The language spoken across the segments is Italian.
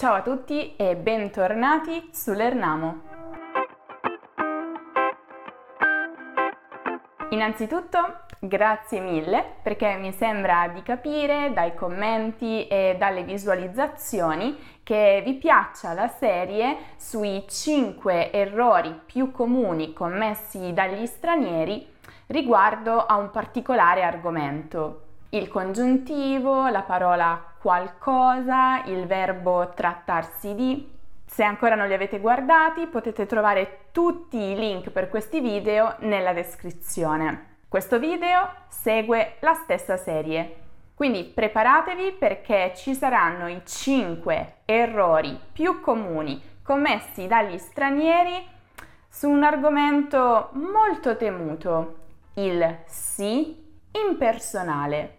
Ciao a tutti e bentornati su Lernamo. Innanzitutto grazie mille perché mi sembra di capire dai commenti e dalle visualizzazioni che vi piaccia la serie sui 5 errori più comuni commessi dagli stranieri riguardo a un particolare argomento. Il congiuntivo, la parola qualcosa, il verbo trattarsi di. Se ancora non li avete guardati potete trovare tutti i link per questi video nella descrizione. Questo video segue la stessa serie, quindi preparatevi perché ci saranno i 5 errori più comuni commessi dagli stranieri su un argomento molto temuto, il sì impersonale.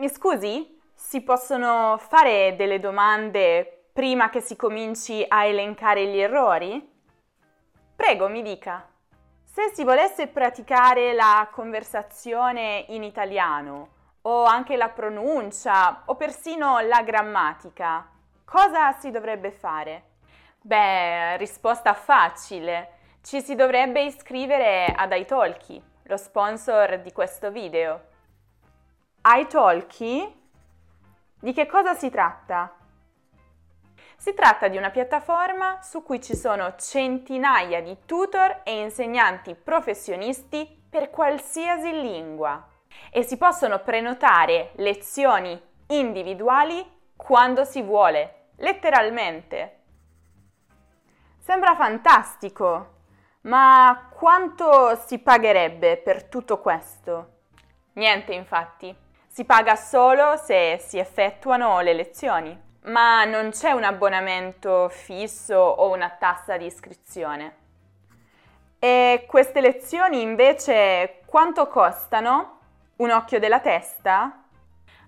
Mi scusi? Si possono fare delle domande prima che si cominci a elencare gli errori? Prego, mi dica. Se si volesse praticare la conversazione in italiano, o anche la pronuncia, o persino la grammatica, cosa si dovrebbe fare? Beh, risposta facile. Ci si dovrebbe iscrivere ad iTalki, lo sponsor di questo video iTalki? Di che cosa si tratta? Si tratta di una piattaforma su cui ci sono centinaia di tutor e insegnanti professionisti per qualsiasi lingua e si possono prenotare lezioni individuali quando si vuole, letteralmente. Sembra fantastico, ma quanto si pagherebbe per tutto questo? Niente, infatti. Si paga solo se si effettuano le lezioni, ma non c'è un abbonamento fisso o una tassa di iscrizione. E queste lezioni invece quanto costano? Un occhio della testa?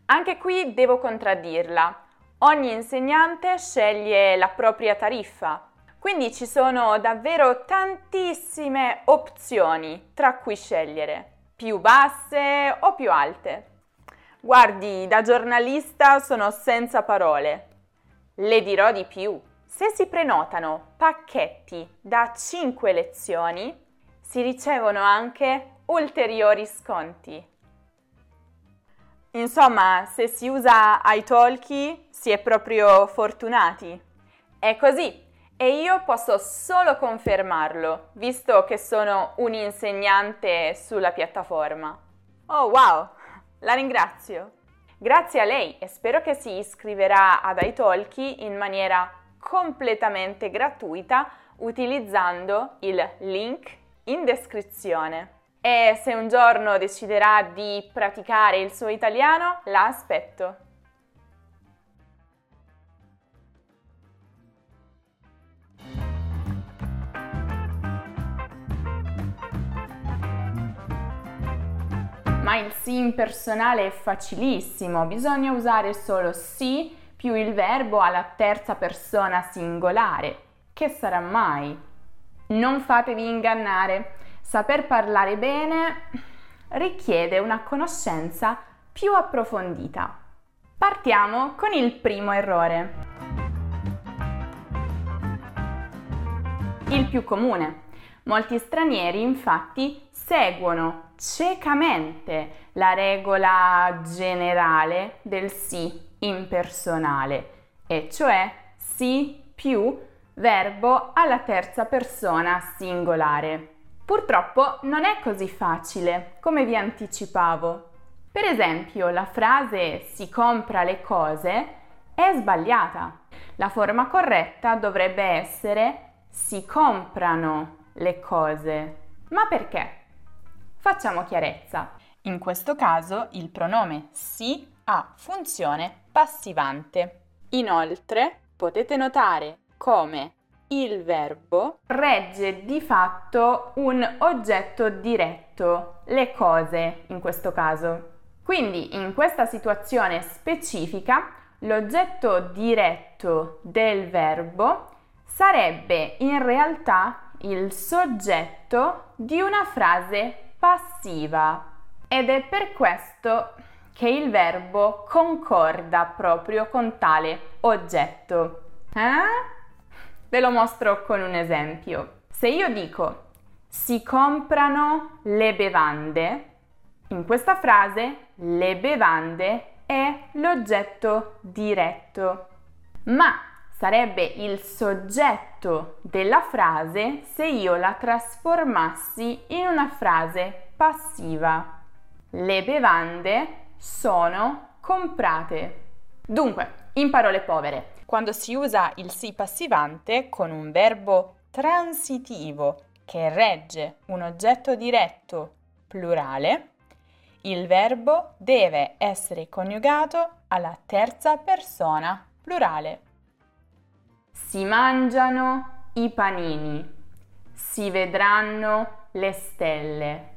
Anche qui devo contraddirla. Ogni insegnante sceglie la propria tariffa, quindi ci sono davvero tantissime opzioni tra cui scegliere, più basse o più alte. Guardi, da giornalista sono senza parole. Le dirò di più. Se si prenotano pacchetti da 5 lezioni, si ricevono anche ulteriori sconti. Insomma, se si usa iTalki si è proprio fortunati. È così e io posso solo confermarlo, visto che sono un insegnante sulla piattaforma. Oh wow! La ringrazio. Grazie a lei e spero che si iscriverà ad iTalki in maniera completamente gratuita utilizzando il link in descrizione. E se un giorno deciderà di praticare il suo italiano, la aspetto. Ma il sì impersonale è facilissimo, bisogna usare solo sì più il verbo alla terza persona singolare. Che sarà mai? Non fatevi ingannare, saper parlare bene richiede una conoscenza più approfondita. Partiamo con il primo errore. Il più comune. Molti stranieri infatti seguono ciecamente la regola generale del sì impersonale, e cioè sì più verbo alla terza persona singolare. Purtroppo non è così facile, come vi anticipavo. Per esempio, la frase si compra le cose è sbagliata. La forma corretta dovrebbe essere si comprano le cose. Ma perché? Facciamo chiarezza. In questo caso il pronome si ha funzione passivante. Inoltre potete notare come il verbo regge di fatto un oggetto diretto, le cose in questo caso. Quindi in questa situazione specifica l'oggetto diretto del verbo sarebbe in realtà il soggetto di una frase passiva ed è per questo che il verbo concorda proprio con tale oggetto. Eh? Ve lo mostro con un esempio. Se io dico si comprano le bevande, in questa frase le bevande è l'oggetto diretto, ma sarebbe il soggetto della frase se io la trasformassi in una frase passiva. Le bevande sono comprate. Dunque, in parole povere, quando si usa il sì passivante con un verbo transitivo che regge un oggetto diretto plurale, il verbo deve essere coniugato alla terza persona plurale. Si mangiano i panini, si vedranno le stelle,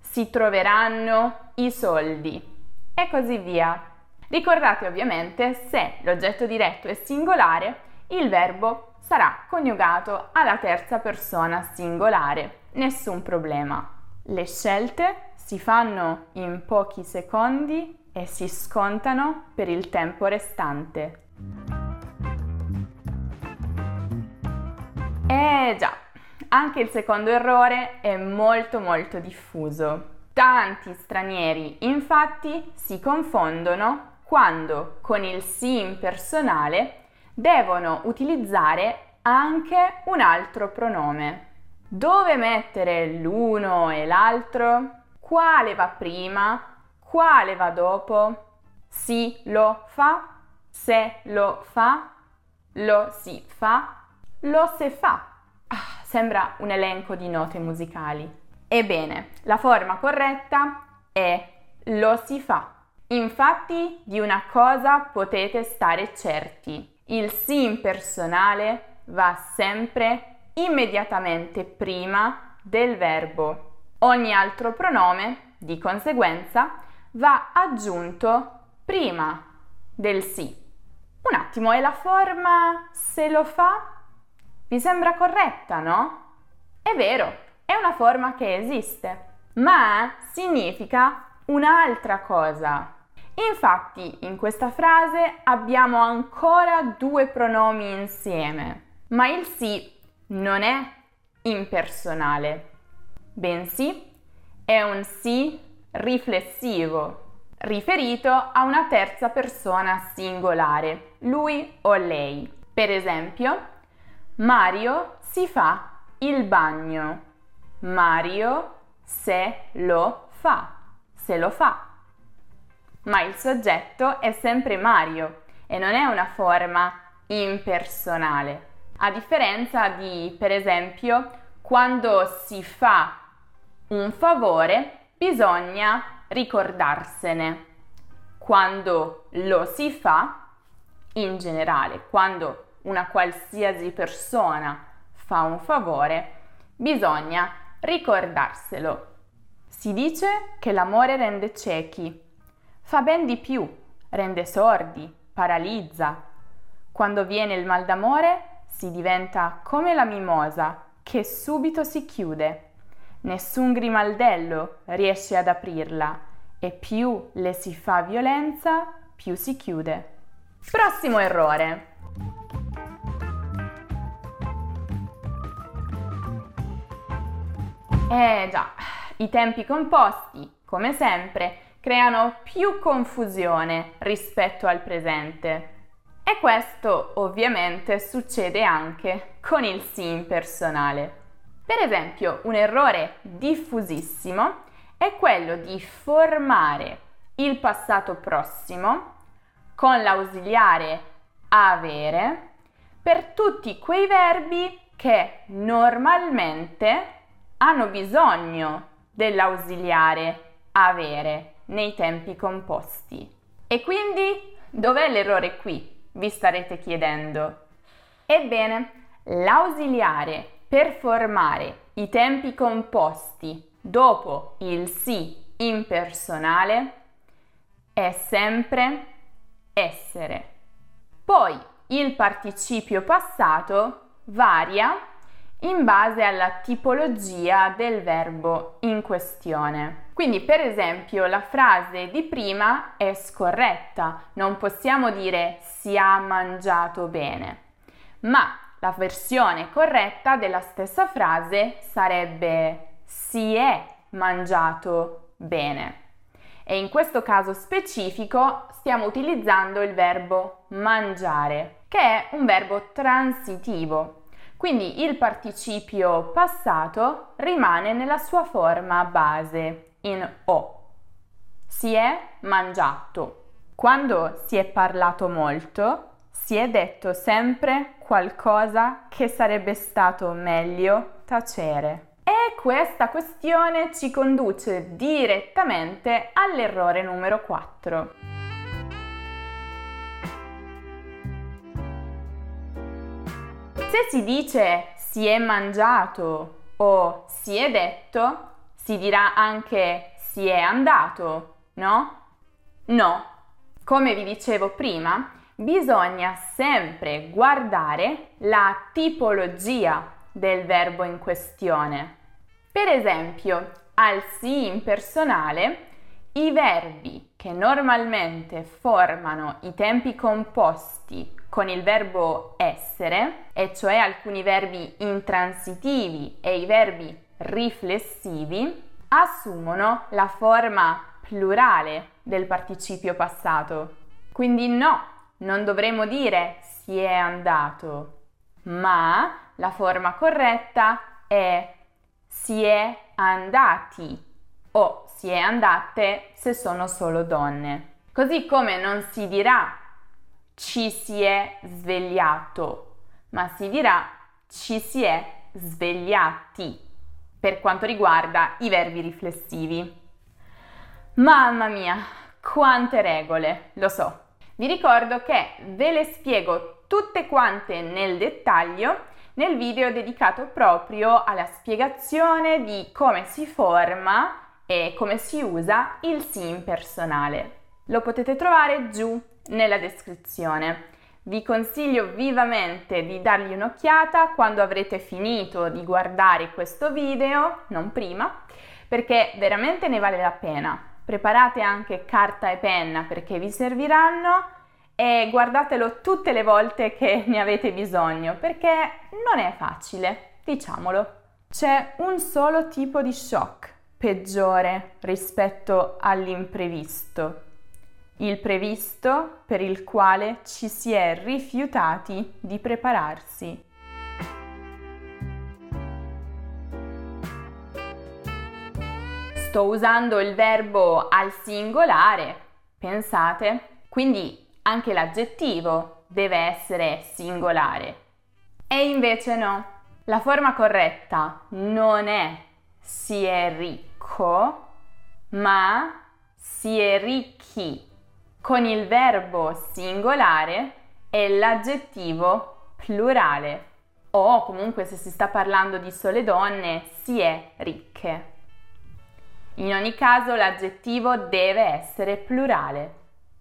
si troveranno i soldi e così via. Ricordate ovviamente se l'oggetto diretto è singolare, il verbo sarà coniugato alla terza persona singolare. Nessun problema. Le scelte si fanno in pochi secondi e si scontano per il tempo restante. Eh già, anche il secondo errore è molto molto diffuso. Tanti stranieri infatti si confondono quando con il sì impersonale devono utilizzare anche un altro pronome. Dove mettere l'uno e l'altro? quale va prima, quale va dopo, si lo fa, se lo fa, lo si fa, lo se fa. Ah, sembra un elenco di note musicali. Ebbene, la forma corretta è lo si fa. Infatti di una cosa potete stare certi. Il sì impersonale va sempre immediatamente prima del verbo. Ogni altro pronome, di conseguenza, va aggiunto prima del sì. Un attimo, e la forma se lo fa? Vi sembra corretta, no? È vero, è una forma che esiste, ma significa un'altra cosa. Infatti, in questa frase abbiamo ancora due pronomi insieme, ma il sì non è impersonale bensì è un sì riflessivo, riferito a una terza persona singolare, lui o lei. Per esempio, Mario si fa il bagno. Mario se lo fa. Se lo fa. Ma il soggetto è sempre Mario e non è una forma impersonale. A differenza di, per esempio, quando si fa un favore bisogna ricordarsene. Quando lo si fa, in generale, quando una qualsiasi persona fa un favore, bisogna ricordarselo. Si dice che l'amore rende ciechi, fa ben di più, rende sordi, paralizza. Quando viene il mal d'amore si diventa come la mimosa che subito si chiude Nessun grimaldello riesce ad aprirla e più le si fa violenza, più si chiude. Prossimo errore. Eh già, i tempi composti, come sempre, creano più confusione rispetto al presente. E questo ovviamente succede anche con il sì impersonale. Per esempio, un errore diffusissimo è quello di formare il passato prossimo con l'ausiliare avere per tutti quei verbi che normalmente hanno bisogno dell'ausiliare avere nei tempi composti. E quindi dov'è l'errore qui? Vi starete chiedendo. Ebbene, l'ausiliare per formare i tempi composti dopo il sì impersonale è sempre essere. Poi il participio passato varia in base alla tipologia del verbo in questione. Quindi per esempio la frase di prima è scorretta, non possiamo dire si ha mangiato bene, ma la versione corretta della stessa frase sarebbe si è mangiato bene. E in questo caso specifico stiamo utilizzando il verbo mangiare, che è un verbo transitivo. Quindi il participio passato rimane nella sua forma base, in O. Si è mangiato. Quando si è parlato molto, si è detto sempre qualcosa che sarebbe stato meglio tacere. E questa questione ci conduce direttamente all'errore numero 4. Se si dice si è mangiato o si è detto, si dirà anche si è andato, no? No. Come vi dicevo prima, bisogna sempre guardare la tipologia del verbo in questione. Per esempio, al sì impersonale, i verbi che normalmente formano i tempi composti con il verbo essere, e cioè alcuni verbi intransitivi e i verbi riflessivi assumono la forma plurale del participio passato. Quindi no, non dovremo dire si è andato, ma la forma corretta è si è andati o è andate se sono solo donne. Così come non si dirà ci si è svegliato, ma si dirà ci si è svegliati per quanto riguarda i verbi riflessivi. Mamma mia, quante regole, lo so. Vi ricordo che ve le spiego tutte quante nel dettaglio nel video dedicato proprio alla spiegazione di come si forma e come si usa il sì impersonale. Lo potete trovare giù nella descrizione. Vi consiglio vivamente di dargli un'occhiata quando avrete finito di guardare questo video, non prima, perché veramente ne vale la pena. Preparate anche carta e penna perché vi serviranno e guardatelo tutte le volte che ne avete bisogno perché non è facile, diciamolo. C'è un solo tipo di shock peggiore rispetto all'imprevisto il previsto per il quale ci si è rifiutati di prepararsi. Sto usando il verbo al singolare, pensate? Quindi anche l'aggettivo deve essere singolare. E invece no, la forma corretta non è si è ricco, ma si è ricchi con il verbo singolare e l'aggettivo plurale o comunque se si sta parlando di sole donne si è ricche. In ogni caso l'aggettivo deve essere plurale.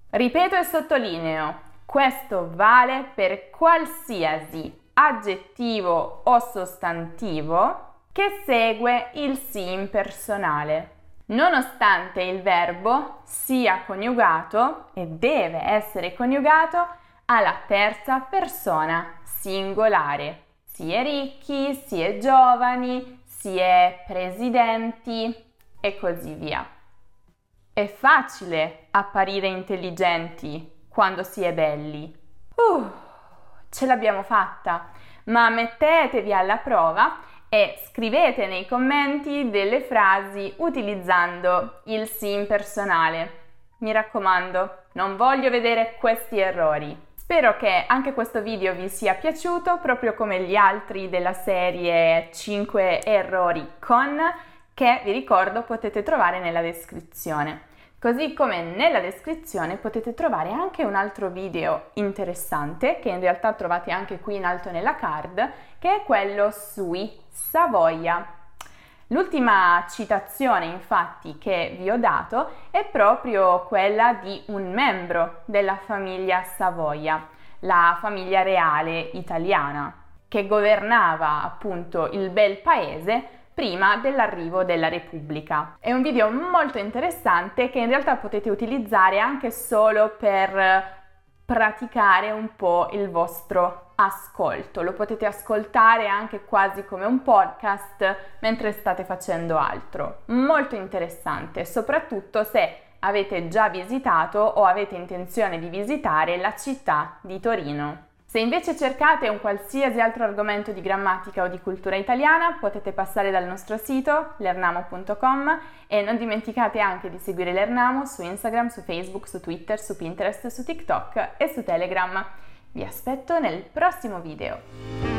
Ripeto e sottolineo, questo vale per qualsiasi aggettivo o sostantivo che segue il sì impersonale nonostante il verbo sia coniugato e deve essere coniugato alla terza persona singolare. Si è ricchi, si è giovani, si è presidenti e così via. È facile apparire intelligenti quando si è belli. Uh, ce l'abbiamo fatta, ma mettetevi alla prova e scrivete nei commenti delle frasi utilizzando il sì impersonale. Mi raccomando, non voglio vedere questi errori. Spero che anche questo video vi sia piaciuto, proprio come gli altri della serie 5 errori con, che vi ricordo potete trovare nella descrizione. Così come nella descrizione potete trovare anche un altro video interessante che in realtà trovate anche qui in alto nella card, che è quello sui Savoia. L'ultima citazione infatti che vi ho dato è proprio quella di un membro della famiglia Savoia, la famiglia reale italiana, che governava appunto il bel paese prima dell'arrivo della Repubblica. È un video molto interessante che in realtà potete utilizzare anche solo per praticare un po' il vostro ascolto. Lo potete ascoltare anche quasi come un podcast mentre state facendo altro. Molto interessante, soprattutto se avete già visitato o avete intenzione di visitare la città di Torino. Se invece cercate un qualsiasi altro argomento di grammatica o di cultura italiana, potete passare dal nostro sito lernamo.com e non dimenticate anche di seguire l'Ernamo su Instagram, su Facebook, su Twitter, su Pinterest, su TikTok e su Telegram. Vi aspetto nel prossimo video.